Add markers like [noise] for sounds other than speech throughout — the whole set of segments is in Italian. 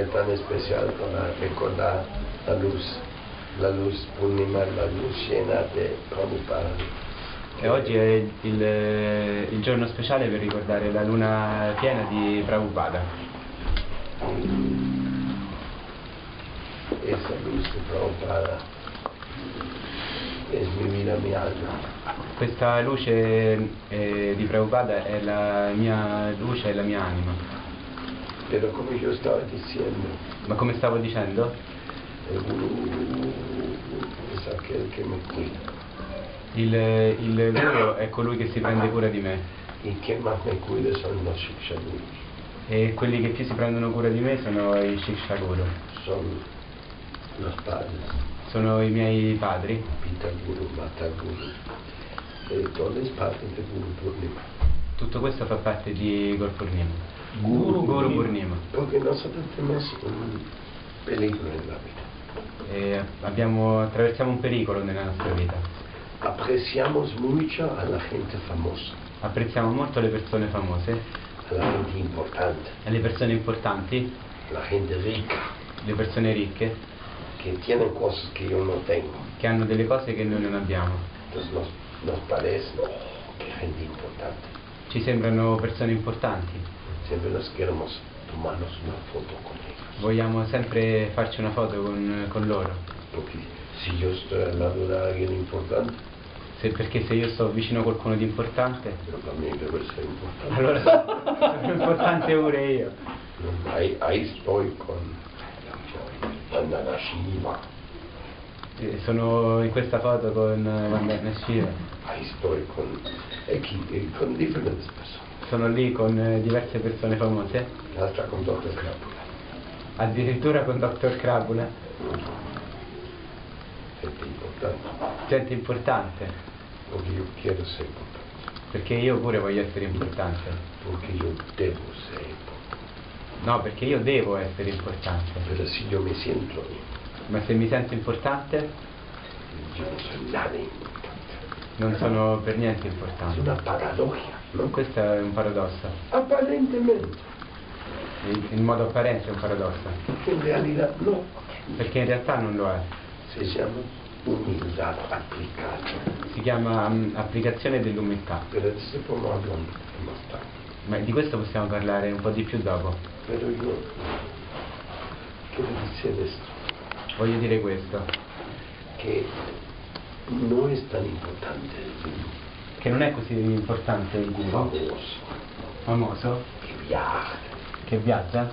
día tan especial para recordar la luz, la luz Purnima, la luz llena de Prabhupada. E oggi è il, il giorno speciale per ricordare la luna piena di Prabhupada. Esa luz de Prabhupada es mi vida, mi alma. Questa luce eh, di Prabhupada è la mia luce e la mia anima. Pero como yo estaba diciendo, Ma come stavo dicendo, el gurú es aquel que me cuida. il, il guru è colui che si prende cura di me Y quien más me cuida son los Shikshanus. e quelli che più si prendono cura di me sono i Shiksha Guru, Son los padres, sono i miei padri, Pita Guru, Mata Guru. Eh, todo es parte de Guru Purnima. tutto questo fa parte di Guru Purnima. Guru Guru Purnima. Porque nosotros tenemos un peligro en la vida. E abbiamo- attraversiamo un pericolo nella nostra vita. Apreciamos mucho a la gente famosa, Apprezziamo molto le persone famose, a la gente importante, e le persone importanti, la gente rica, le persone ricche, que tienen cosas que yo no tengo. che hanno delle cose che noi non abbiamo. Entonces nos, nos parece, oh, qué gente importante. Ci sembrano persone importanti. Siempre nos queremos tomarnos una foto con ellos. Vogliamo sempre farci una foto con, con loro. Porque si yo estoy al lado de alguien importante, Se- perché se io sto vicino a qualcuno di importante, yo también debo ser importante. allora sono [laughs] importante pure io. Ahí, ahí estoy con Vandana Shiva, Eh, Sono in questa foto con eh, Vandana Shiva. ahí estoy con, eh, con diferentes personas, Sono lì con eh, diverse persone famose, hasta con Dr. Krapula, addirittura con Dr. Krabula, gente importante, gente importante, porque yo quiero ser importante, perché io pure voglio essere importante. porque yo debo ser importante. No, perché io devo essere importante. Pero si yo me siento, Ma se mi sento importante, yo no soy nada importante. non sono per niente importante. una paradoja, ¿no? Questo è un paradosso. Aparentemente, In in modo apparente è un paradosso. en realidad no. Perché in realtà non lo è. Se llama humildad aplicada. Si chiama mm, applicazione dell'umiltà. Tarde. Ma di questo possiamo parlare un po' di più dopo. Pero yo quiero decir esto, Voglio dire questo, que no es tan importante che non è così importante il guru. Famoso? Famoso que viaja che viaggia,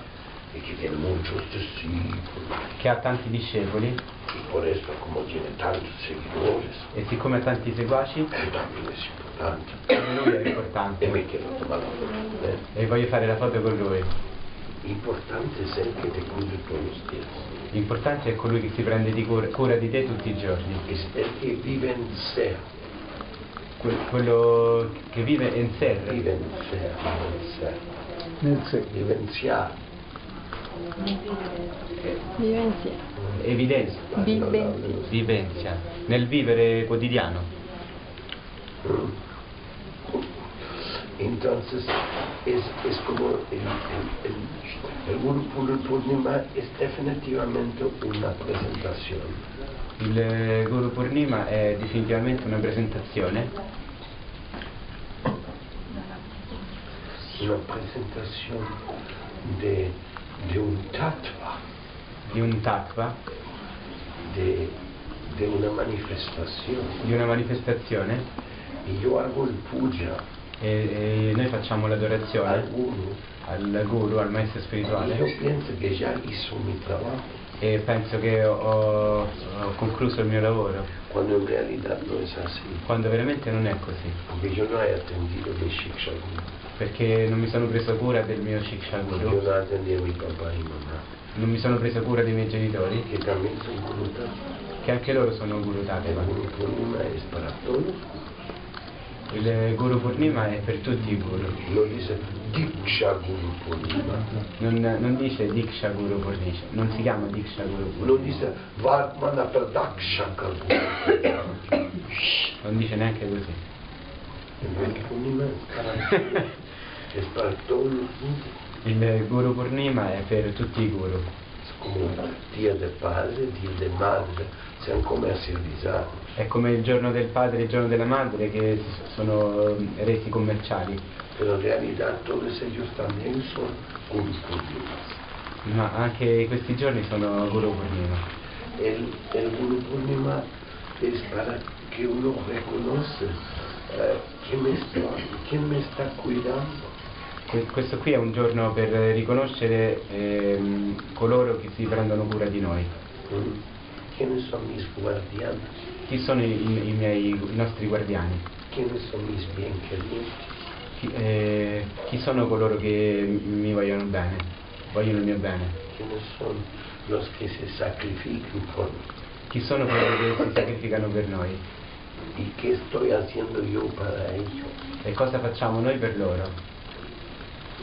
y que tiene discípulos che ha tanti discepoli? Y por eso como tiene tantos seguidores, e siccome ha tanti seguaci, él también es importante. anche lui è importante. Me quiero tomar la foto con e voglio fare la foto con lui. Importante es el que te cuide todos los días. L'importante è colui che si prende di cura, cura di te tutti i giorni, el que vive en ser, Que- quello che vive in sé, vive en ser, en ser. nel sé. Vivenciar. Vivencia. evidenzia, Vivencia. vivenzia, nel vivere quotidiano. Entonces, es, es como el, el, el, el Purnima es definitivamente una presentación. Il Guru Purnima è definitivamente una presentazione, Una presentación de, de un tattva, di un tattva, de una manifestación. di una manifestazione. Yo hago el puja. E, e noi facciamo al l'adorazione Guru. al Guru, al maestro spirituale. Pienso que ya hizo mi trabajo, e penso che ho, ho concluso il mio lavoro, cuando en realidad no es así. quando veramente non è così, Porque yo no he atendido mi Shiksha Guru. perché non mi sono preso cura del mio Shiksha Guru, no atendí a mi papá y mamá, non mi sono preso cura dei miei genitori, que también son Gurutas. che anche loro sono Guru Tattva. Guru Purnima es para todos. Il Guru Purnima è per tutti i Guru, No dice Diksha Guru Purnima. non, non dice Diksha Guru Purnima, non si chiama Diksha Guru Purnima, dice Vartmana Pradakshaka Guru. non dice neanche così. [laughs] Il Guru Purnima è per tutti i guru, come Dia del Padre, Dia del Madre, siamo come civilizzati. è come il giorno del padre e il giorno della madre che sono resi commerciali, Pero en realidad todos ellos también son Guru Purnima. ma anche questi giorni sono Guru Purnima. El, el Guru Purnima es para que uno reconoce eh, quién, me está, quién me está cuidando. Que- Questo qui è un giorno per riconoscere ehm, coloro che si prendono cura di noi. Mm. ¿Quiénes son mis guardianes? Chi sono i, i miei, i nostri guardiani? Chi, eh, chi sono coloro che mi vogliono bene, vogliono il mio bene? Chi sono coloro che si sacrificano per noi? E cosa facciamo noi per loro?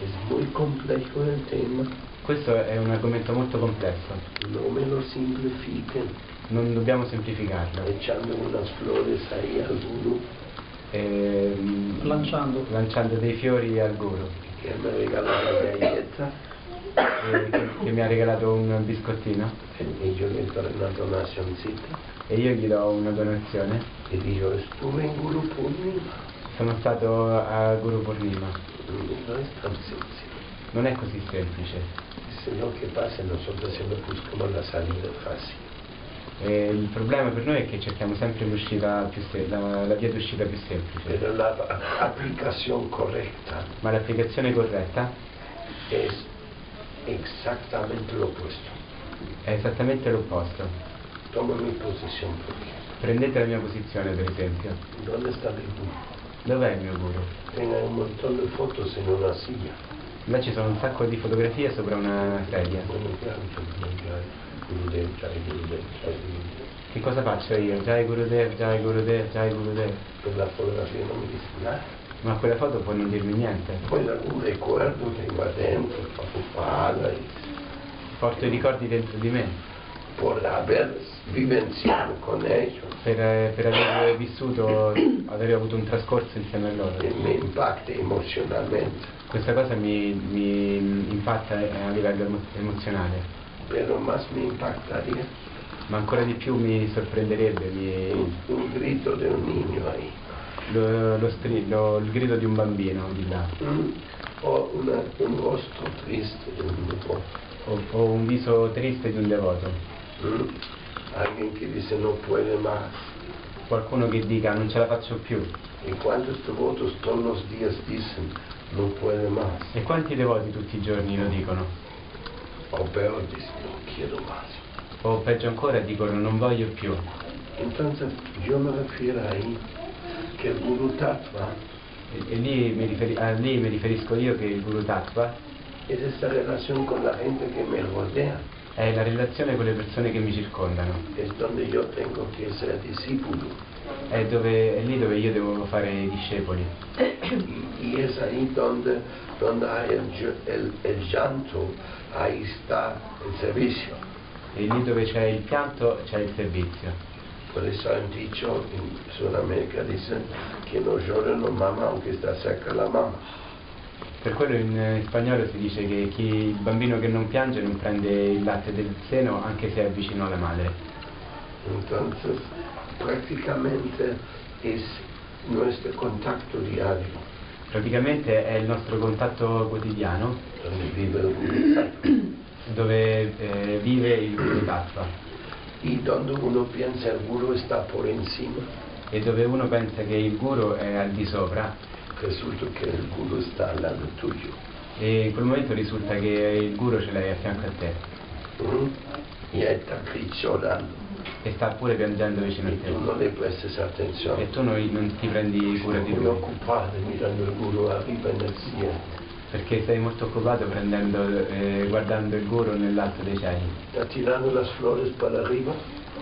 Es muy complejo el tema, Questo è un argomento molto complesso, no me lo simplifiquen non dobbiamo semplificarlo. echando unas flores ahí al gurú Ehm, Lanciando. lanciando dei fiori al guru que me regaló la galleta eh, che, che mi ha regalato un biscottino y yo le doy una donacioncita e io gli do una donazione. y digo, estuve en Guru Purnima. Sono stato a Guru Purnima. No es tan sencillo. Non è così semplice. Dice, lo que pasa, nosotros siempre buscamos la salida fácil. E il problema per noi è che cerchiamo sempre l'uscita più se- la, la via d'uscita più semplice. Pero la aplicación correcta Ma l'applicazione corretta es exactamente lo opuesto. è esattamente l'opposto. Toma mi posición porque Prendete la mia posizione per esempio. ¿dónde está mi guru? Dov'è il mio guru? Tenga un montón de fotos en una silla. Là ci sono un sacco di fotografie sopra una sedia. Gurudev, Jai Gurudev, Jai Gurudev. Che cosa faccio io? Jai Gurudev, Jai Gurudev, Jai Gurudev. Pero la fotografía no me dice nada. Ma quella foto può non dirmi niente. Poi algún recuerdo tengo adentro, preocupada, y Porto i ricordi dentro di me por haber vivenciado con ellos. per, eh, per aver vissuto, aver avuto un trascorso insieme a loro. que me impacte emocionalmente, Questa cosa mi, mi impatta eh, a livello emo- emozionale, pero más me impactaría ma ancora di più mi sorprenderebbe mi- un, un grito de un niño ahí, lo, lo strillo, il grido di un bambino di là, Mm. o una- un rostro triste de un devoto, o, o un viso triste di un devoto, Mm. alguien que dice no puede más. qualcuno che dica non ce la faccio più. ¿Y cuántos devotos todos los días dicen no puede más? E quanti devoti tutti i giorni lo dicono? O peor, dicen no quiero más. O peggio ancora dicono non voglio più. Entonces yo me refiero ahí que el Guru Tattva E, e lì, mi riferi- a lì mi riferisco io che il Guru Tattva es esta relación con la gente que me rodea, è la relazione con le persone che mi circondano, es donde yo tengo que ser discípulo. è, dove- è lì dove io devo fare i discepoli. Y, es ahí donde, donde hay el, ll- el, el llanto, ahí está el servicio. E lì dove c'è il pianto c'è il servizio. Por eso han dicho en Sudamérica, dicen que no llora no mama aunque está cerca la mamá. Per quello in, eh, in spagnolo si dice che chi, il bambino che non piange non prende il latte del seno anche se è vicino alla madre. Entonces, prácticamente es nuestro contacto diario, Praticamente è il nostro contatto quotidiano dove [coughs] eh, vive il Guru Tattva Y donde uno piensa el Guru está por encima, e dove uno pensa che il Guru è al di sopra resulta que el Guru está al lado tuyo. e in quel momento risulta che il Guru ce l'hai a fianco a te ¿Mm? Está Chris llorando. e sta pure piangendo vicino a te tú no le prestes atención. e tu non, non ti prendi cura di lui ocupado mirando el Guru arriba en el cielo. perché sei molto occupato prendendo, eh, guardando il Guru nell'alto dei cieli Está tirando las flores para arriba,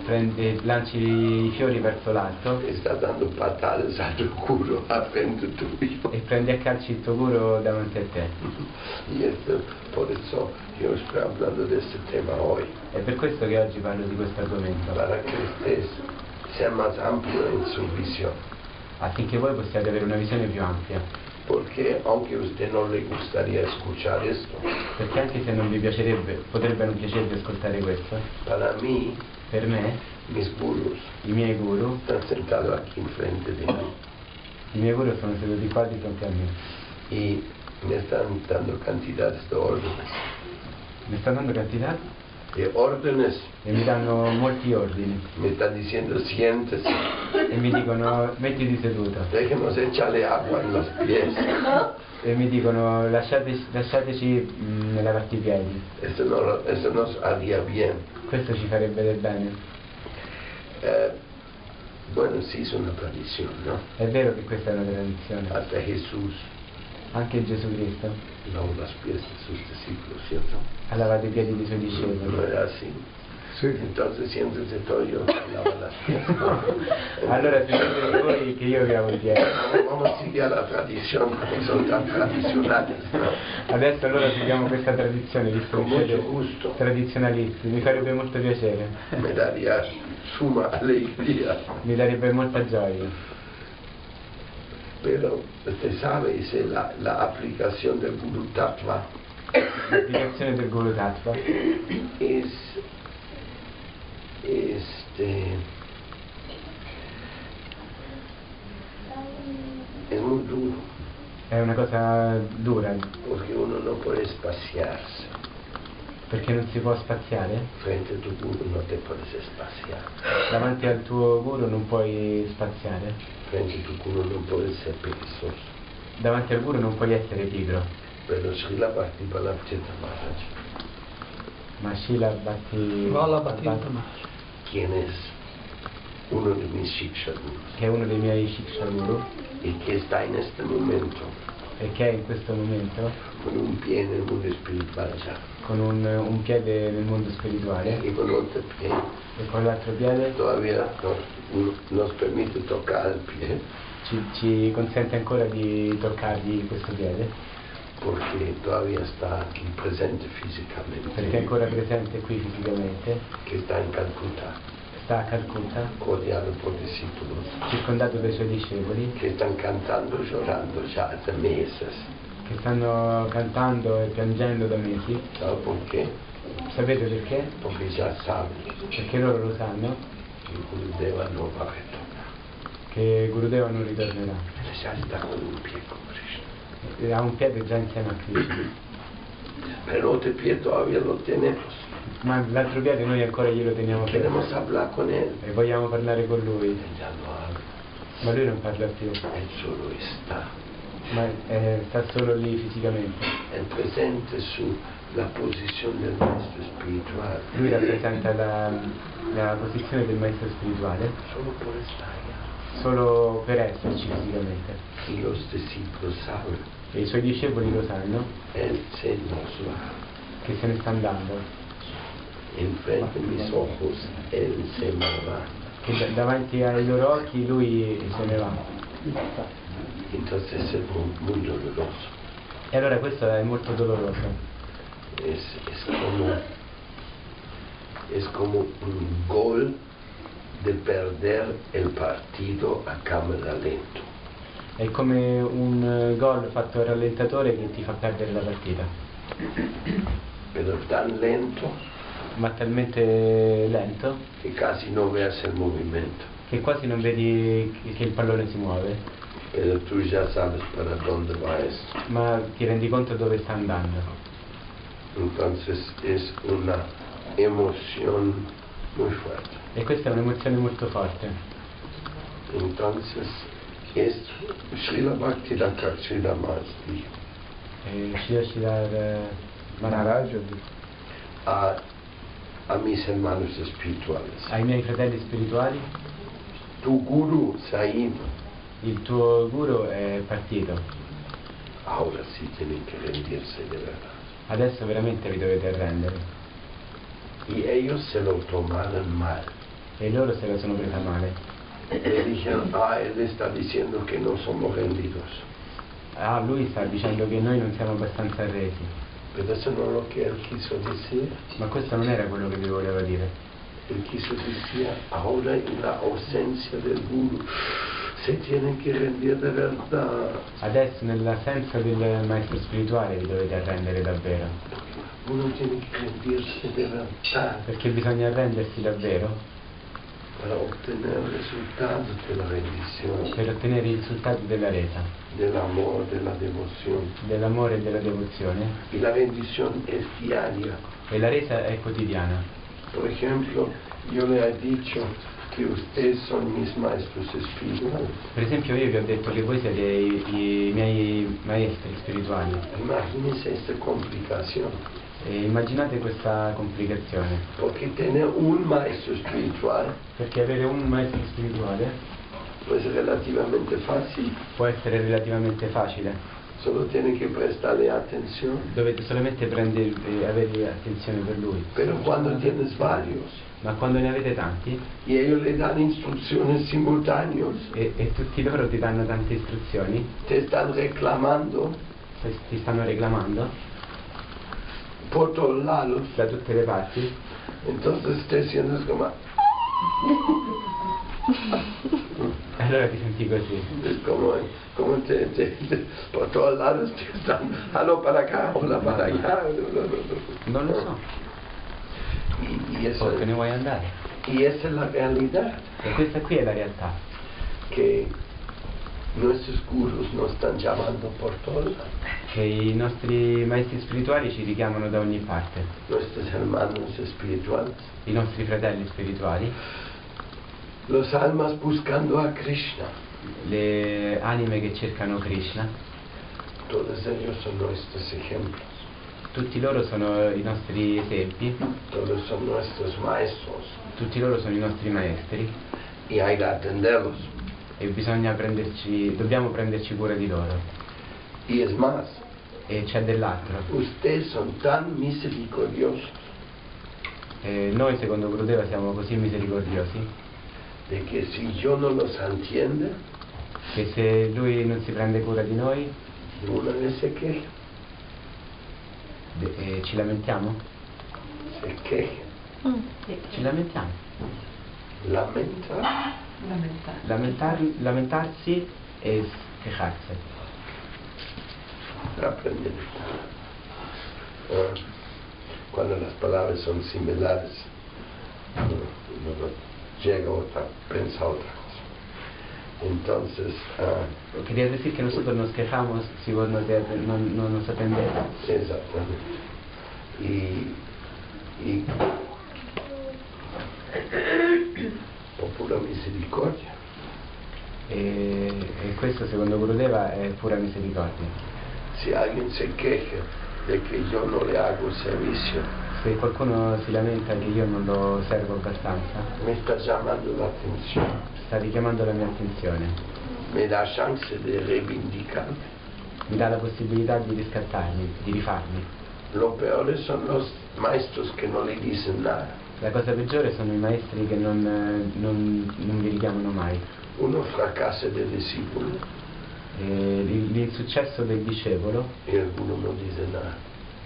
Prendi- lanci i fiori verso l'alto. Está dando patadas al Guru a frente tuyo. e prendi a calci il tuo Guru davanti a te. [laughs] Y esto, por eso yo estoy hablando de este tema hoy, è per questo che oggi parlo di questo argomento. Para que ustedes sean más amplios en su visión. affinché voi possiate avere una visione più ampia. Porque aunque a usted no le gustaría escuchar esto, Perché anche se non vi piacerebbe, potrebbe non piacervi ascoltare questo, para mí, per me, mis gurus i miei guru, están sentados aquí enfrente de mí i miei guru sono seduti qua di fronte a me. y me están dando cantidades de órdenes. Mi stanno dando cantità De órdenes e mi danno molti ordini me están diciendo siéntese, e mi dicono mettiti seduto déjenos echarle agua en los pies. e mi dicono lasciateci, lasciateci mh, lavarti i piedi. Eso, no, eso nos haría bien. Questo ci farebbe del bene. Eh, bueno, sí es una tradición, ¿no? È vero che questa è una tradizione. Hasta Jesús Anche Gesù Cristo lavó los pies de sus discípulos, ¿cierto? Ha lavato i piedi dei suoi No discepoli. era así. Entonces siéntese todo yo lavo las pies. ¿no? Allora sedetevi voi che io vi lavo i piedi. Vamos, a seguir a la tradición, como son tan tradicionales, ¿no? Adesso allora seguiamo questa tradizione, visto che siete gusto. tradizionalisti. Mi farebbe molto piacere, Me daría suma alegría. mi darebbe molta gioia. Pero usted sabe, dice la, la aplicación del Guru Tattva L'applicazione del Guru Tattva este es muy duro è una cosa dura porque uno no puede espaciarse perché non si può spaziare. frente a tu guru no te puedes espaciar Davanti al tuo guru non puoi spaziare. frente a tu guru no puedes ser perezoso Davanti al guru non puoi essere pigro. Pero Srila Bhakti Balabhita Maharaj. Ma Shila Bhakti Bhakti, Maharaj. quien es uno de mis Shiksha Gurus che è uno dei miei Shiksha Guru y que está en este momento. E che è in questo momento? Con un pie en el mundo espiritual ya con un, un piede nel mondo spirituale. Y con otro pie e con l'altro piede? Todavía nos, nos permite tocar el pie ci, ci consente ancora di toccargli questo piede porque todavía está aquí presente físicamente, perché è ancora presente qui fisicamente, que está en Calcuta, sta a Calcutta, rodeado por discípulos circondato dai suoi discepoli que están cantando, llorando ya hace meses. che stanno cantando e piangendo da mesi. ¿Sabe por qué? Sapete perché? Porque ya saben Perché loro lo sanno que Gurudeva no va a retornar. che Gurudeva non ritornerà. Él ya está con un pie con Krishna. Ha un piede già insieme a Krishna. Pero el otro pie todavía lo tenemos. Ma l'altro piede noi ancora glielo teniamo Queremos hablar con él. e vogliamo parlare con lui, ya habla, ma lui non parla più, él solo está. ma eh, sta solo lì fisicamente. El presente su la posición del maestro espiritual. Lui rappresenta la, la posizione del maestro spirituale Solo por estar allá. solo per esserci fisicamente. Y los discípulos saben, E i suoi discepoli lo sanno va. che se ne sta andando, va. che da- davanti ai loro occhi lui se ne va. Entonces es muy, muy doloroso. E allora questo è molto doloroso. Es, es como es como un gol de perder el partido a cámara lento. È come un eh, gol fatto al rallentatore che ti fa perdere la partita, Pero tan lento ma talmente lento que casi no veas el movimiento. che quasi non vedi che- che il pallone si muove, Pero tú ya sabes para dónde va ma ti rendi conto dove sta andando. Entonces es una emoción muy fuerte. E questa è un'emozione molto forte. Entonces es Srila Bhakti E Shridhar eh, ha detto, a, a mis hermanos espirituales. ai miei fratelli spirituali, Tu guru ido, il tuo guru è partito. ahora sí tienen que rendirse de verdad. Adesso veramente vi dovete arrendere. Y ellos se lo tomaron mal. E loro se la sono presa male. Le dijeron, ah, él está diciendo que no somos rendidos. Ah, lui sta dicendo che noi non siamo abbastanza arresi. Pero eso no es lo que él quiso decir. Ma questo non era quello che vi voleva dire. Él quiso decir, ahora en la ausencia del guru, se tienen que rendir de verdad. Adesso nell'assenza del maestro spirituale vi dovete arrendere davvero, Uno tiene que rendirse de verdad perché bisogna arrendersi davvero para obtener el resultado de la rendición, per ottenere i risultati della resa, del amor, de la devoción. dell'amore e della devozione Y la rendición es diaria. e la resa è quotidiana. Por ejemplo, yo le he dicho que ustedes son mis maestros espirituales. Per esempio io vi ho detto che voi siete i, i miei maestri spirituali Imagínense esta complicación. E immaginate questa complicazione, Porque tener un maestro espiritual perché avere un maestro spirituale pues es relativamente fácil. può essere relativamente facile, Solo tiene que prestarle atención. dovete solamente prendere, eh, avere attenzione per lui, Pero cuando tienes varios ma quando ne avete tanti? Y ellos le dan instrucciones simultáneas, e, e tutti loro ti danno tante istruzioni, te están reclamando? Ti stanno reclamando por todos lados, da tutte le parti, entonces te sientes como, [laughs] allora ti senti così. es como, como te, te- te- por todos lados te están, algo para acá, hola para allá. Non lo so, Y, y eso- te ne vuoi andare. y esa es la realidad, E questa qui è la realtà, que nuestros gurus nos están llamando por todos lados, che i nostri maestri spirituali ci richiamano da ogni parte, i nostri fratelli spirituali, los almas buscando a Krishna. le anime che cercano Krishna, Todos ellos son nuestros ejemplos, tutti loro sono i nostri esempi, todos son nuestros maestros tutti loro sono i nostri maestri. Y hay que atenderlos. e bisogna prenderci, dobbiamo prenderci cura di loro. Y es más, E c'è dell'altro. ustedes son tan misericordiosos Eh, noi secondo Gurudeva siamo così misericordiosi de que si yo no los entiendo, che se lui non si prende cura di noi una vez se queja, de- eh, ci lamentiamo? se queja, Mm. Ci lamentiamo. lamenta, Lamentar- lamentarsi e quejarsi. Aprenden. Ah, cuando las palabras son similares, uno llega a otra, piensa otra cosa. Entonces, ah, Quería decir que nosotros nos quejamos si vos no, te- no- no nos atendés. Exactamente. Y, y por pura misericordia. E, e questo secondo Gurudeva è pura misericordia. Alguien se queja de que yo no le hago servicio, Se qualcuno si lamenta che io non lo servo abbastanza, me está llamando la atención, sta richiamando la mia attenzione, me da chance de reivindicarme. mi dà la possibilità di riscattarmi, di rifarmi. Lo peor son los maestros que no le dicen nada. La cosa peggiore sono i maestri che non, eh, non- non vi richiamano mai. Uno fracasa de discípulo E il, il successo del discepolo, y alguno no dice nada.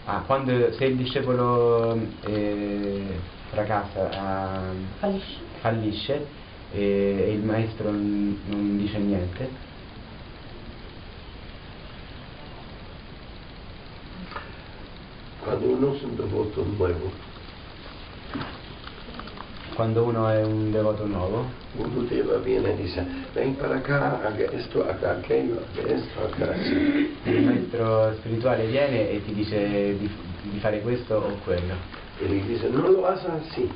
ah, quando, se il discepolo eh, fracassa, ah, Fallisce. fallisce e, e il maestro non, non dice niente, Cuando uno es un devoto nuevo, quando uno è un devoto nuovo, Uno Deva viene e dice, ven para acá, haga esto, haga aquello, haga esto, haga así. il maestro spirituale viene e ti dice di, di fare questo o quello. Y le dice, no lo hagas así,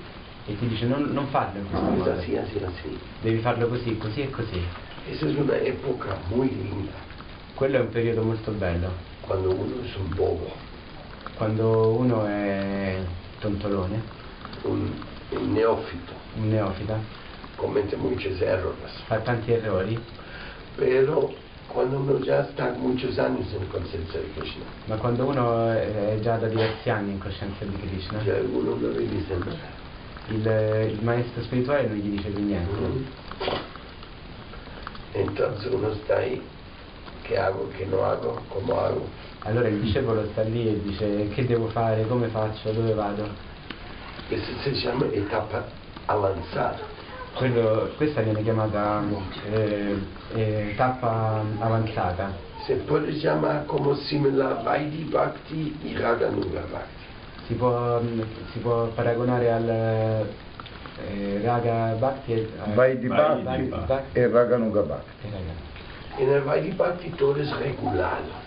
e ti dice non, non farlo in questo es modo, así, así, así. devi farlo così, così e così. Es una época muy linda, Quello è un periodo molto bello, cuando uno es un bobo, quando uno è tontolone, un, un neófito, un neofita, comete muchos errores. fa tanti errori, Pero cuando uno ya está muchos años en conciencia de Krishna, ma quando uno è già da diversi anni in coscienza di Krishna, ya uno no le dice nada. il, il maestro spirituale non gli dice più niente. Mm. Entonces uno está ahí, ¿qué hago, qué no hago, cómo hago? Allora il discepolo sta lì e dice che devo fare, come faccio, dove vado. Eso se llama etapa avanzada. Quello- questa viene chiamata eh, eh, tappa avanzata. Se può chiamare come simile a Vaidhi Bhakti e Raganuga Bhakti. Si può, si può paragonare al eh, Raga Bhakti e al Vaidhi Vaidhi Bhakti Bhakti. e Raganuga Bhakti. e. E nel Vaidhi Bhakti tutto è regolato.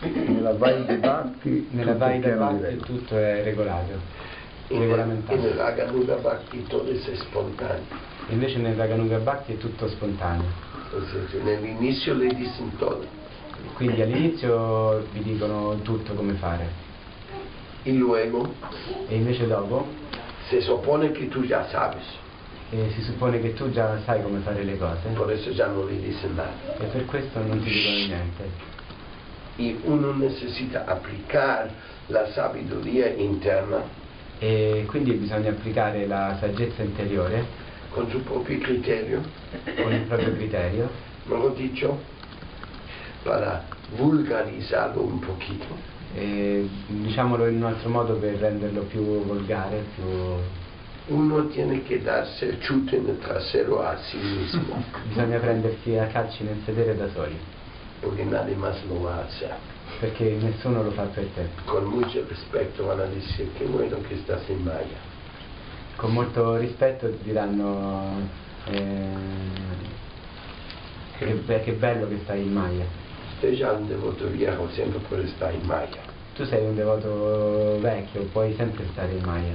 Nella Vaidhi Bhakti Nella tutto Bhakti tutto è regolato, E nel, e regolamentato. nel Raganuga Bhakti tutto è spontaneo. Invece nel Raganuga Bhakti è tutto spontaneo. Nell'inizio le dicono tutto. Quindi all'inizio vi dicono tutto come fare E luego e invece dopo se suppone che tu già sabes. eh, si suppone che tu già sai come fare le cose Por eso già non le nada. e per questo non ti dicono niente. Y uno necesita aplicar la sabiduría interna E quindi bisogna applicare la saggezza interiore. Con su propio criterio, con il proprio criterio, [coughs] mejor dicho, para vulgarizarlo un poquito. e, diciamolo in un altro modo per renderlo più volgare, più... Uno tiene que darse el chute en el trasero a sí mismo, [laughs] bisogna prendersi a calci nel sedere da soli, porque nadie más lo va a hacer. Perché nessuno lo fa per te. Con mucho respeto van a decir, qué bueno que estás en Maya. Con molto rispetto ti diranno eh, che, be- che bello che stai in Maya. Usted ya es un devoto viejo, siempre puede estar en Maya, Tu sei un devoto vecchio, puoi sempre stare in Maya,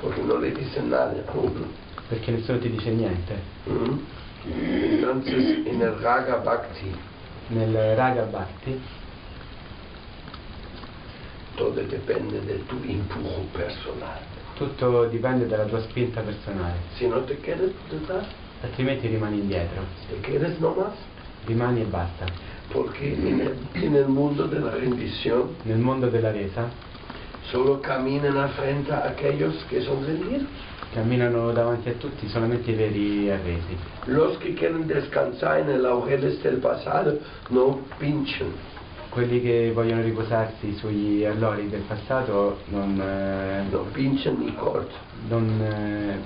porque no le dicen nada a uno. perché nessuno ti dice niente. ¿Mm? Entonces, en el Raga Bhakti, Nel Raga Bhakti todo depende de tu impulso personal. tutto dipende dalla tua spinta personale, Si no te quieres tratar, altrimenti rimani indietro, te quieres nomás, rimani e basta. porque en el, en el mundo de la rendición Nel mondo della resa solo caminan a frente a aquellos que son rendidos. camminano davanti a tutti solamente i veri arresi. Los que quieren descansar en el laureles del pasado no pinchan. Quelli che vogliono riposarsi sugli allori del passato non, eh, No pinchan ni cortan. non, eh,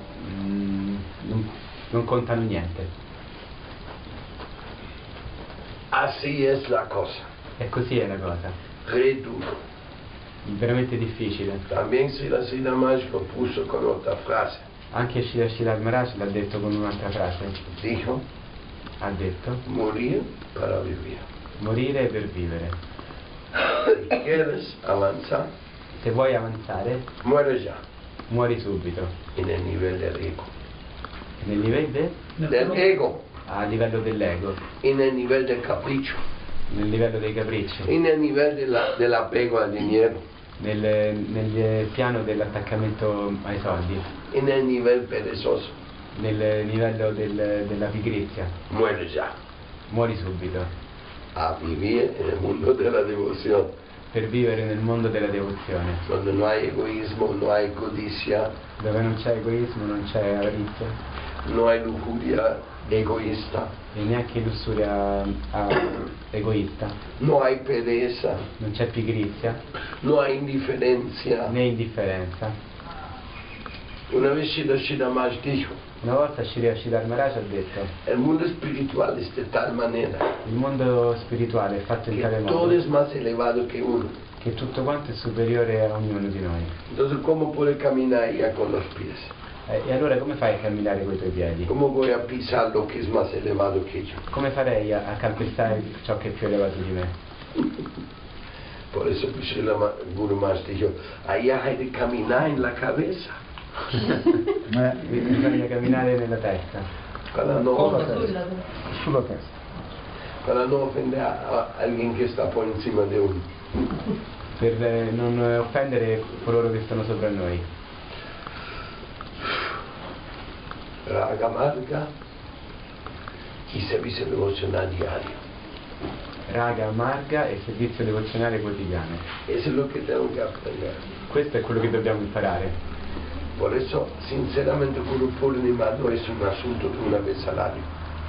mm, non- non contano niente. Así es la cosa. E così è la cosa. Re duro. Veramente difficile. También Sila Sila Maj lo puso con otra frase. Anche Shila Shila Maharaj l'ha detto con un'altra frase. Dijo, Ha detto morir para vivir. Morire per vivere. Quieres avanzar, Se vuoi avanzare, muere ya muori subito. en el nivel del ego. Nel livello de- Del ego, a livello dell'ego, en el nivel del capricho, nel livello dei capricci, en el nivel de la- del apego al dinero, nel, nel piano dell'attaccamento ai soldi, en el nivel perezoso. nel livello del- della pigrizia. Muere ya. Muori subito. A vivir en el mundo de la devoción, Per vivere nel mondo della devozione, donde no hay egoísmo, no hay codicia, dove non c'è egoismo, non c'è avarizia no hay lujuria egoísta, e neanche lussuria ah, egoista, no hay pereza, non c'è pigrizia. No hay indiferencia. né indifferenza. Una vez Shida Shida dijo, Una volta Shri Ashidhar Maharaj ha detto el mundo espiritual es de tal manera il mondo spirituale è fatto in tale todo modo es más elevado que uno. che tutto quanto è superiore a ognuno di noi. Entonces, ¿cómo puede caminar ya con los pies? Eh, e allora come fai a camminare con i tuoi piedi? ¿Cómo voy a pisar lo que es más elevado que yo? Come farei a, a calpestare ciò che è più elevato di me? Por eso Srila Ma- Guru Maharaj dijo, allá hay de caminar en la cabeza Eh, Bisogna camminare nella testa para no, sulla testa. Sulla testa. para no ofender a, a alguien que está por encima de uno. per eh, non eh, offendere coloro che stanno sopra noi. Raga Marga y servicio devocional diario. Raga amarga e servizio devozionale quotidiano. Questo è quello che dobbiamo imparare. Por eso, sinceramente, Guru Purnima no es un asunto de una vez al año.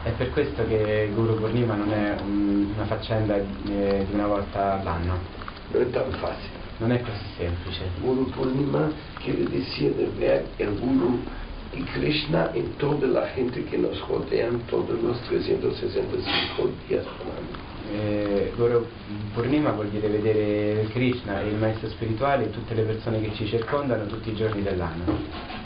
È per questo che Guru Purnima non è un- una faccenda eh, di una volta all'anno. No es tan fácil. Non è così semplice. Guru Purnima quiere decir de ver el Guru y Krishna en toda la gente que nos rodean todos los 365 días del año. Eh, Guru Purnima vuol dire vedere Krishna e il maestro spirituale e tutte le persone che ci circondano tutti i giorni dell'anno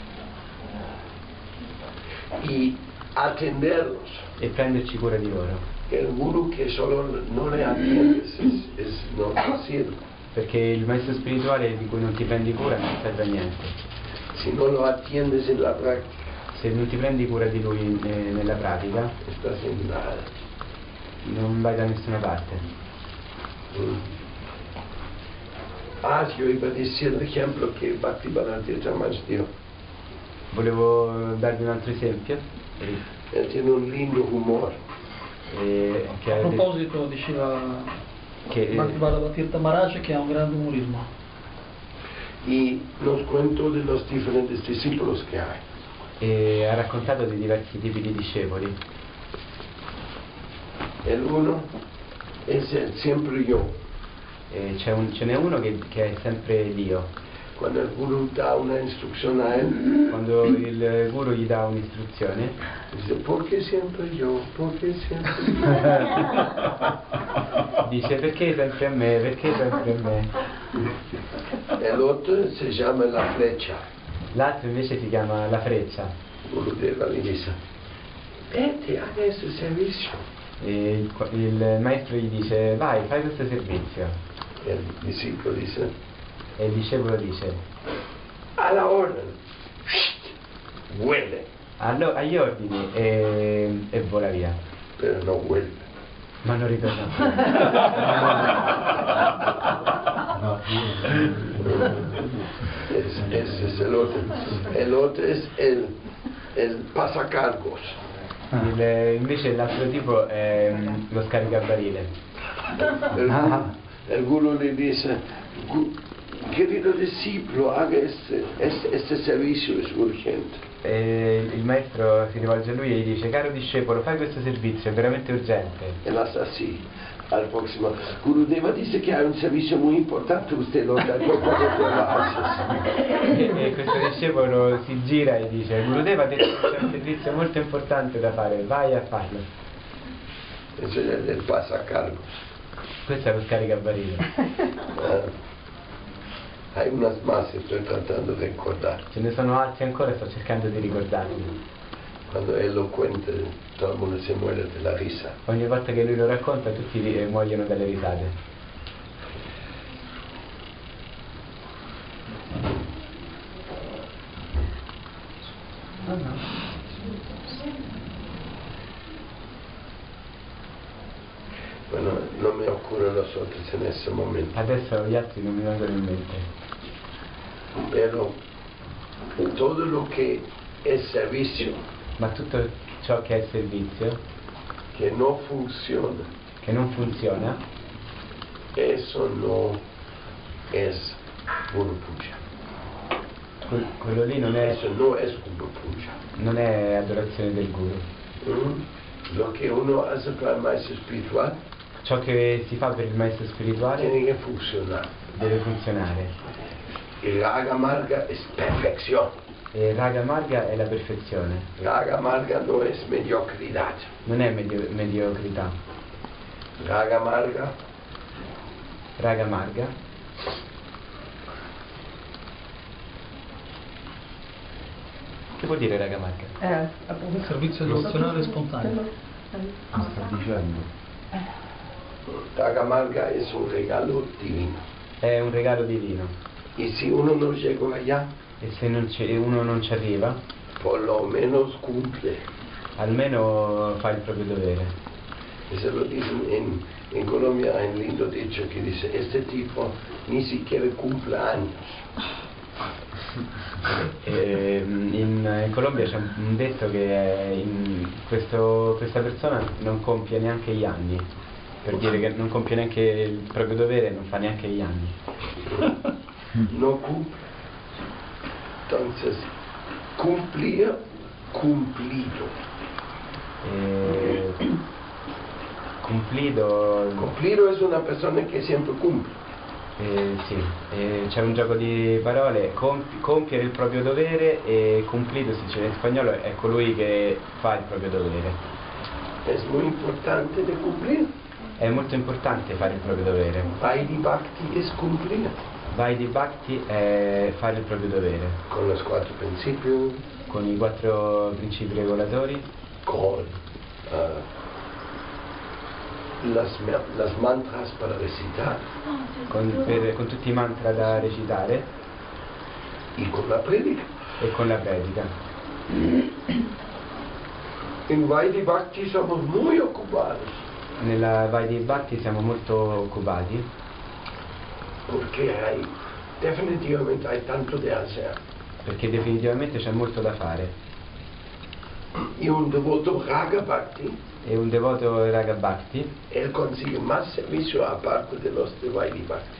y atenderlos. e prenderci cura di loro. El guru que solo no le atiendes es, es no sirve. Perché il maestro spirituale di cui non ti prendi cura non serve a niente. Si no lo atiendes en la práctica, Se non ti prendi cura di lui eh, nella pratica, estás en nada. Non vai da nessuna parte. Mm. Ah, yo iba el ejemplo que Bhakti Bharatya dio. Volevo darvi un altro esempio. Él tiene un lindo humor. eh, che A proposito, diceva che, Bhaktivedanta Tirtha Maharaj che ha un grande umorismo Y nos cuento de los diferentes discípulos que hay. e ha raccontato di diversi tipi di discepoli. El uno es el siempre yo. E c'è un- ce n'è uno che, che è sempre Dio. Cuando el guru da una a él, Quando il guru gli dà un'istruzione, dice, ¿por qué siempre yo? ¿Por qué siempre yo? [laughs] dice perché sempre a me, perché sempre a me. El otro se llama la flecha. L'altro invece si chiama la freccia. Gurudeva le dice, vete, haga ese servicio. E il, il maestro gli dice vai, fai questo servizio. El discípulo dice, E il discepolo dice a la orden, Shht, huele, "Allo- agli ordini e, e vola via. pero no vuelve. Ma non ritorna Es- ese es el otro. El otro es el, el pasacargos. Più. Il- invece l'altro tipo è mm, lo scaricabarile. El guru le dice, "Gu- querido discípulo, haga servicio, es urgente. E il maestro si rivolge a lui e gli dice caro discepolo fai questo servizio, è veramente urgente. Hace así. Al próximo, Gurudeva dice que hay un servicio muy importante, usted lo da. E, e questo discepolo si gira e dice Gurudeva ha detto che c'è un servizio molto importante da fare, vai a farlo. Eso es el pasacargos. Questo è lo scaricabarile. Ah. Hay unas más, estoy tratando de recordar. Ce ne sono altri ancora, sto cercando di ricordarli. Cuando él lo cuenta, todo el mundo se muere de la risa. Ogni volta che lui lo racconta tutti muoiono dalle risate. Bueno, no me ocurren los otros en este momento. Adesso gli altri non mi vengono in mente. Pero todo lo que es servicio Ma tutto ciò che è servizio, que no funciona, che non funziona, eso no es Guru Puja. que- quello lì non è, Eso no es Guru Puja. non è adorazione del guru. ¿Mm? Lo que uno hace para el maestro espiritual Ciò che si fa per il maestro spirituale deve funzionare. Y Raga Marga es perfección. E raga marga è la perfezione, Raga Marga no es mediocridad. non è medio- mediocrità. Raga Marga Raga marga Che vuol dire raga marga? Eh, appunto. servizio devozionale spontaneo sta dicendo? Raga Marga es un regalo divino. È un regalo divino Y si uno no llegó allá, e se non uno non ci arriva, por lo menos cumple. almeno fa il proprio dovere. Eso lo dicen en, en Colombia, hay un lindo dicho que dice, este tipo ni siquiera cumple años. [laughs] E, mm, in, in Colombia c'è un, detto che in- questo- questa persona non compie neanche gli anni, per dire che non compie neanche il proprio dovere, non fa neanche gli anni. [laughs] No cumple. Entonces, cumplir, cumplido. E, cumplido, Cumplido es una persona que siempre cumple. Eh, sì, eh, c'è un gioco di parole, compi- compiere il proprio dovere e cumplido si dice in spagnolo è colui che fa il proprio dovere. Es muy importante de cumplir. È molto importante fare il proprio dovere. Bhakti es cumplir. Vai di Bhakti è fare il proprio dovere, Con los cuatro principios, con i quattro principi regolatori, con eh, las, las mantras para recitar con, per- con tutti i mantra da recitare? Y con la predica. e con la predica. [clears throat] En Vaidhi Bhakti somos muy ocupados Nella Vai di Bhakti siamo molto occupati porque hay, definitivamente hay tanto de hacer. perché definitivamente c'è molto da fare Y un devoto Raga Bhakti, e un devoto Raga Bhakti él consigue más servicio aparte de los de Vaidhi Bhakti.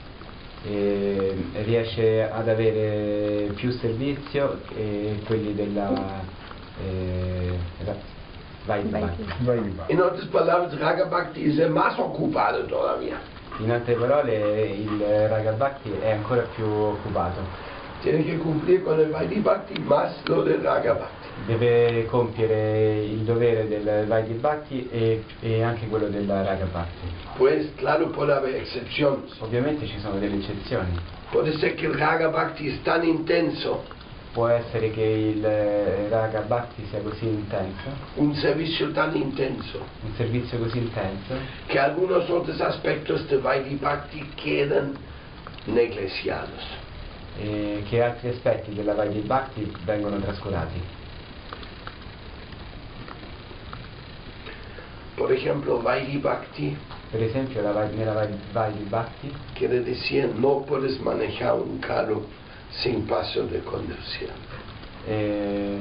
eh, riesce ad avere più servizio che quelli della eh, ra- Vai di Bhakti. En otras palabras, Raga Bhakti es el más ocupado todavía. In altre parole il Raga Bhakti è ancora più occupato, Tiene que cumplir con el Vaidhi Bhakti más lo del Raga Bhakti. deve compiere il dovere del Vai di Bhakti e, e anche quello della Raga Bhakti. Pues claro, puede haber excepciones. Ovviamente ci sono delle eccezioni. Puede ser que el Raga Bhakti es tan intenso, Può essere che il eh, Raga Bhakti sia così intenso, un servicio tan intenso, un servizio così intenso, que algunos otros aspectos de Vaidhi Bhakti quedan negligiados. e che altri aspetti della Vai di Bhakti vengono trascurati. Por ejemplo, Vaidhi Bhakti Per esempio la nella Vai, Vai di Bhakti quiere decir no puedes manejar un carro sin paso de conducción. eh,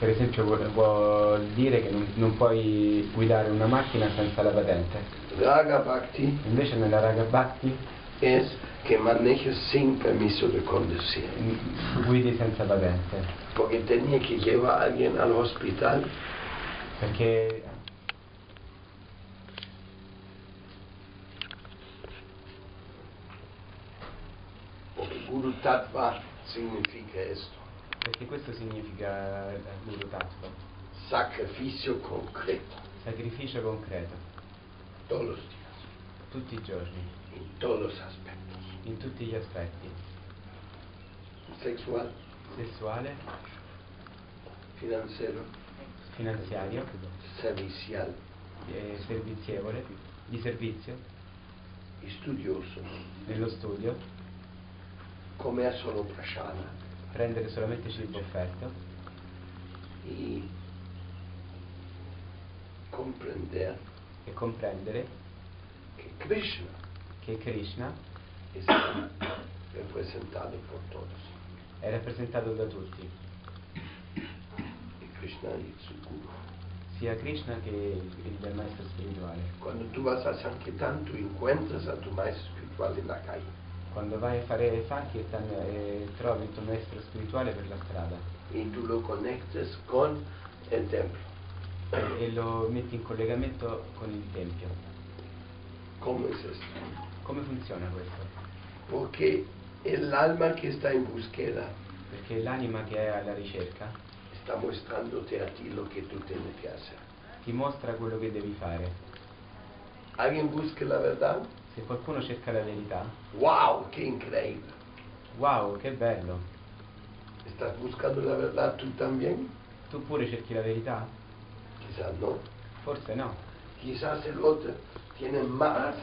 per esempio vuol, dire che non, non puoi guidare una macchina senza la patente. Raga Bhakti Invece nella Raga Bhakti es que manejes sin permiso de conducir. mm, guidi senza patente. Porque tenía que llevar a alguien al hospital Perché porque Guru Tattva significa esto, Perché questo significa eh, Guru Tattva, sacrificio concreto, sacrificio concreto, todos tutti i giorni, en todos aspectos, in tutti gli aspetti, sexual, sessuale, financiero, finanziario, servicial, eh, servizievole, di servizio, estudioso, nello studio, comer solo prashana prendere solamente cibo offerto y comprender e comprendere que Krishna che Krishna está representado por todos. è rappresentato da tutti, Y Krishna es su guru. sia Krishna che il, il maestro spirituale. Cuando tú vas a Sankirtan, tú encuentras a tu maestro espiritual en la calle. Quando vai a fare Sankirtan eh, trovi il tuo maestro spirituale per la strada y tú lo conectas con el templo. e, e lo metti in collegamento con il Tempio. ¿Cómo es esto? Come funziona questo? Porque el alma que está en búsqueda Perché l'anima che è alla ricerca está mostrándote a ti lo tú tienes que hacer. ti mostra quello che devi fare. ¿Alguien busca la verdad? Se qualcuno cerca la verità, ¡Wow! ¡Qué increíble! wow, che bello! ¿Estás buscando la verdad tú también? Tu pure cerchi la verità? Quizás no. Forse no. Quizás el otro tiene más.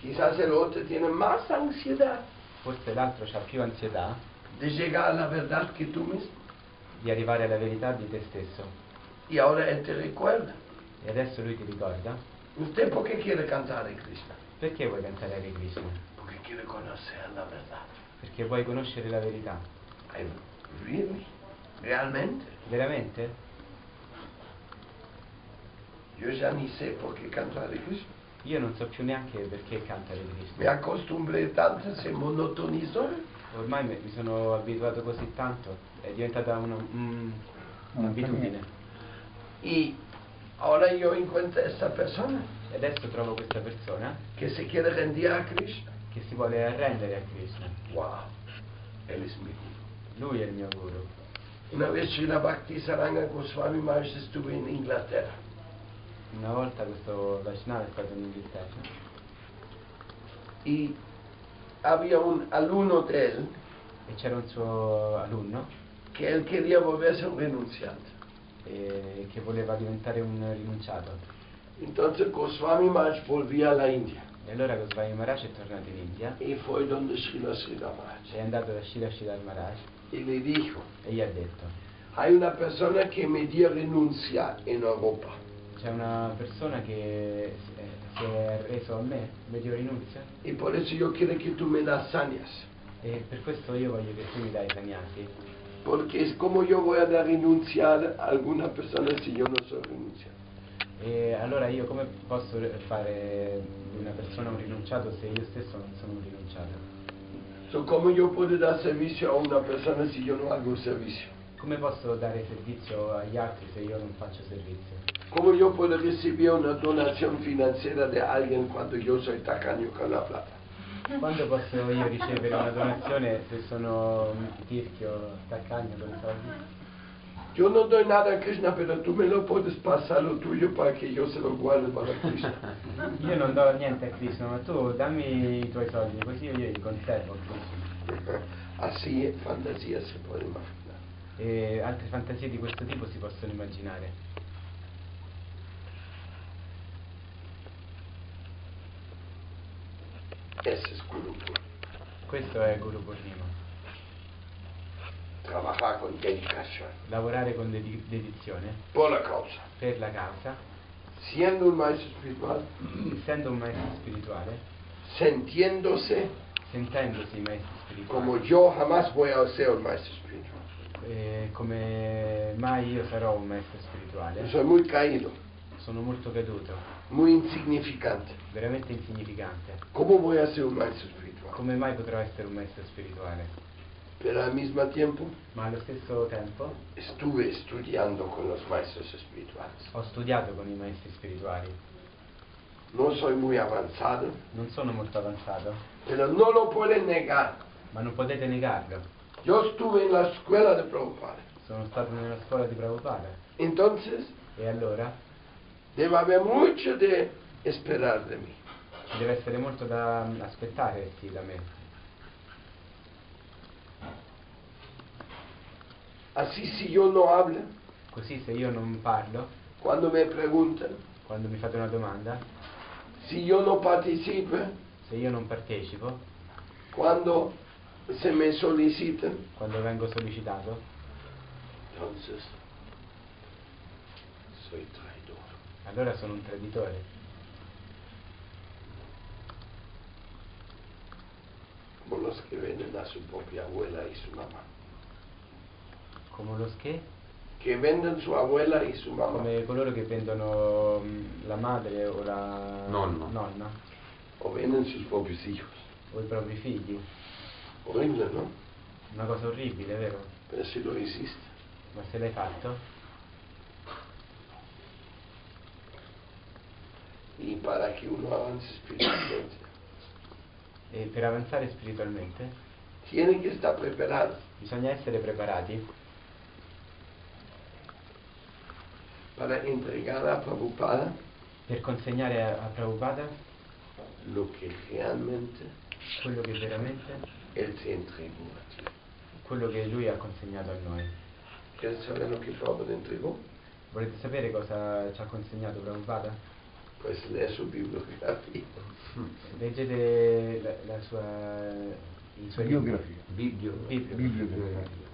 Quizás el otro tiene más ansiedad Forse l'altro ha più ansietà de llegar a la verdad que tú mismo. di arrivare alla verità di te stesso. Ahora él te recuerda. E adesso lui ti ricorda. ¿Usted por qué quiere cantar a Krishna? Perché vuoi cantare Hare Krishna? Porque quiere conocer la verdad. Perché vuoi conoscere la verità. Ay, really? ¿Realmente? Veramente? Ni sé por qué canto Hare Krishna. Io non so più neanche perché canta Hare Krishna. acostumbré tanto, se monotonizó. Ormai mi mi sono abituato così tanto, è diventata una- un- un'abitudine. Y ahora yo encuentro a esta persona. E adesso trovo questa persona que se quiere rendir a Krishna. che si vuole arrendere a Krishna. Wow, él es mi guru. Lui è il mio guru. Una vez Srila Bhakti Saranga Goswami Maharaj estuve in Inghilterra Una volta questo Vaishnava è stato in Inghilterra y había un alumno de él e c'era un suo alunno que él quería volverse un renunciante. Eh, che voleva diventare un rinunciato. Entonces Goswami Maharaj volvía a la India E allora Goswami Maharaj è tornato in India y fue donde Srila Srila è Maharaj andato da Shira Shidar Maharaj y le dijo, e gli ha detto hay una persona que me dio renuncia en Europa. c'è una persona che si è- si è reso a me, mi dio rinunzia Y por eso yo quiero que tú me das sanias. e per questo io voglio che tu mi dai sannyasi Porque es como yo voy a dar renunciar a alguna persona si yo no soy renunciante. e allora io come posso fare di una persona un rinunciato se io stesso non sono un rinunciato? So, ¿Cómo yo puedo dar servicio a una persona si yo no hago servicio? Come posso dare servizio agli altri se io non faccio servizio? ¿Cómo yo puedo recibir una donación financiera de alguien cuando yo soy tacaño con la plata? Quando posso io ricevere una donazione se sono un tirchio, taccagno con i soldi? Yo no doy nada a Krishna, pero tú me lo puedes pasar lo tuyo para que yo se lo guarde para Krishna. [laughs] Io non do niente a Krishna, ma tu dammi i tuoi soldi, così io li conservo. [laughs] Así fantasía se puede imaginar. E altre fantasie di questo tipo si possono immaginare. Ese es Guru Purna. Questo è Guru Purnima. Trabajar con dedicación. Lavorare con dedi- dedizione Por la causa. per la causa, Siendo un maestro espiritual, essendo un maestro spirituale, sintiéndose sentendosi maestro spirituale, yo jamás voy a ser un maestro espiritual. eh, come mai io sarò un maestro spirituale, soy muy caído, sono molto caduto, muy insignificante. veramente insignificante. ¿Cómo voy a ser un maestro espiritual? Come mai potrò essere un maestro spirituale? Pero al mismo tiempo Ma allo stesso tempo estuve estudiando con los maestros espirituales. ho studiato con i maestri spirituali. No soy muy avanzado, Non sono molto avanzato, pero no lo pueden negar. ma non potete negarlo. Yo estuve en la escuela de Prabhupada. Sono stato nella scuola di Prabhupada. Entonces, E allora debe haber mucho de esperar de mí. ci deve essere molto da aspettare sì, da me. Así si yo no hablo, Così se io non parlo, cuando me preguntan, quando mi fate una domanda, si yo no participo, se io non partecipo, cuando se me solicitan, quando vengo sollecitato, entonces soy traidor. Allora sono un traditore. Como los que venden a su propia abuela y su mamá. Come lo che? Que venden su abuela y su mamá. Come coloro che vendono la madre o la Nonno. nonna O venden sus propios hijos. o i propri figli. Horrible, ¿no? Una cosa orribile, vero? Pero si lo hiciste. Ma se l'hai fatto, Y para que uno avance espiritualmente, e per avanzare spiritualmente? Tiene que estar preparado bisogna essere preparati? Para entregar a Prabhupada. Per consegnare a, a Prabhupada? Lo que realmente quello che veramente, entregó a ti. quello che lui ha consegnato a noi. Volete sapere cosa ci ha consegnato Prabhupada? Pues lee su bibliografía. [laughs] Leggete la, la sua, i suoi Biografia. Biblio, Biblio. Bibliografia.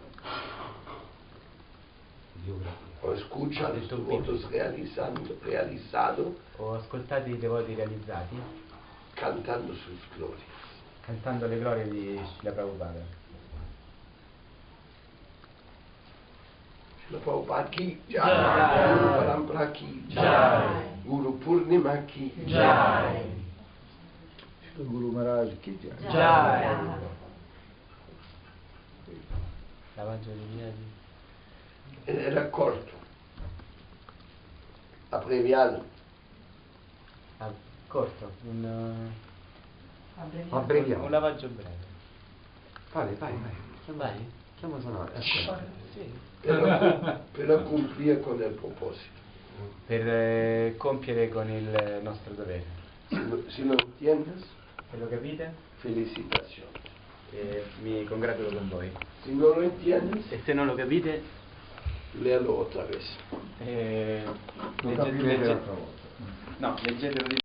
Biografia. O escucha los Detto devotos realizando, realizado, Ho ascoltato i devoti realizzati cantando sus glorias. cantando le glorie di Srila Prabhupada. Srila Prabhupada ki Jai. Jai. Guru Parampara ki Jai. Guru Purnima ki Shri Guru Maharaj ki jai. Jai. Lavaggio dei piedi. Era corto, un, Abbreviato. Abbreviamo. un lavaggio breve. Vai, vai, vai. Vai. Chiama sonore. Aspetta. Sì. Pero, pero cumplir con el propósito. Per eh, compiere con il nostro dovere. Si lo, si lo entiendes, Se lo capite, felicitaciones. eh, mi congratulo con voi. Si no lo entiendes, E se non lo capite, léalo otra vez. eh, Lo legge- capirete legge- l'altra volta. no, leggetelo di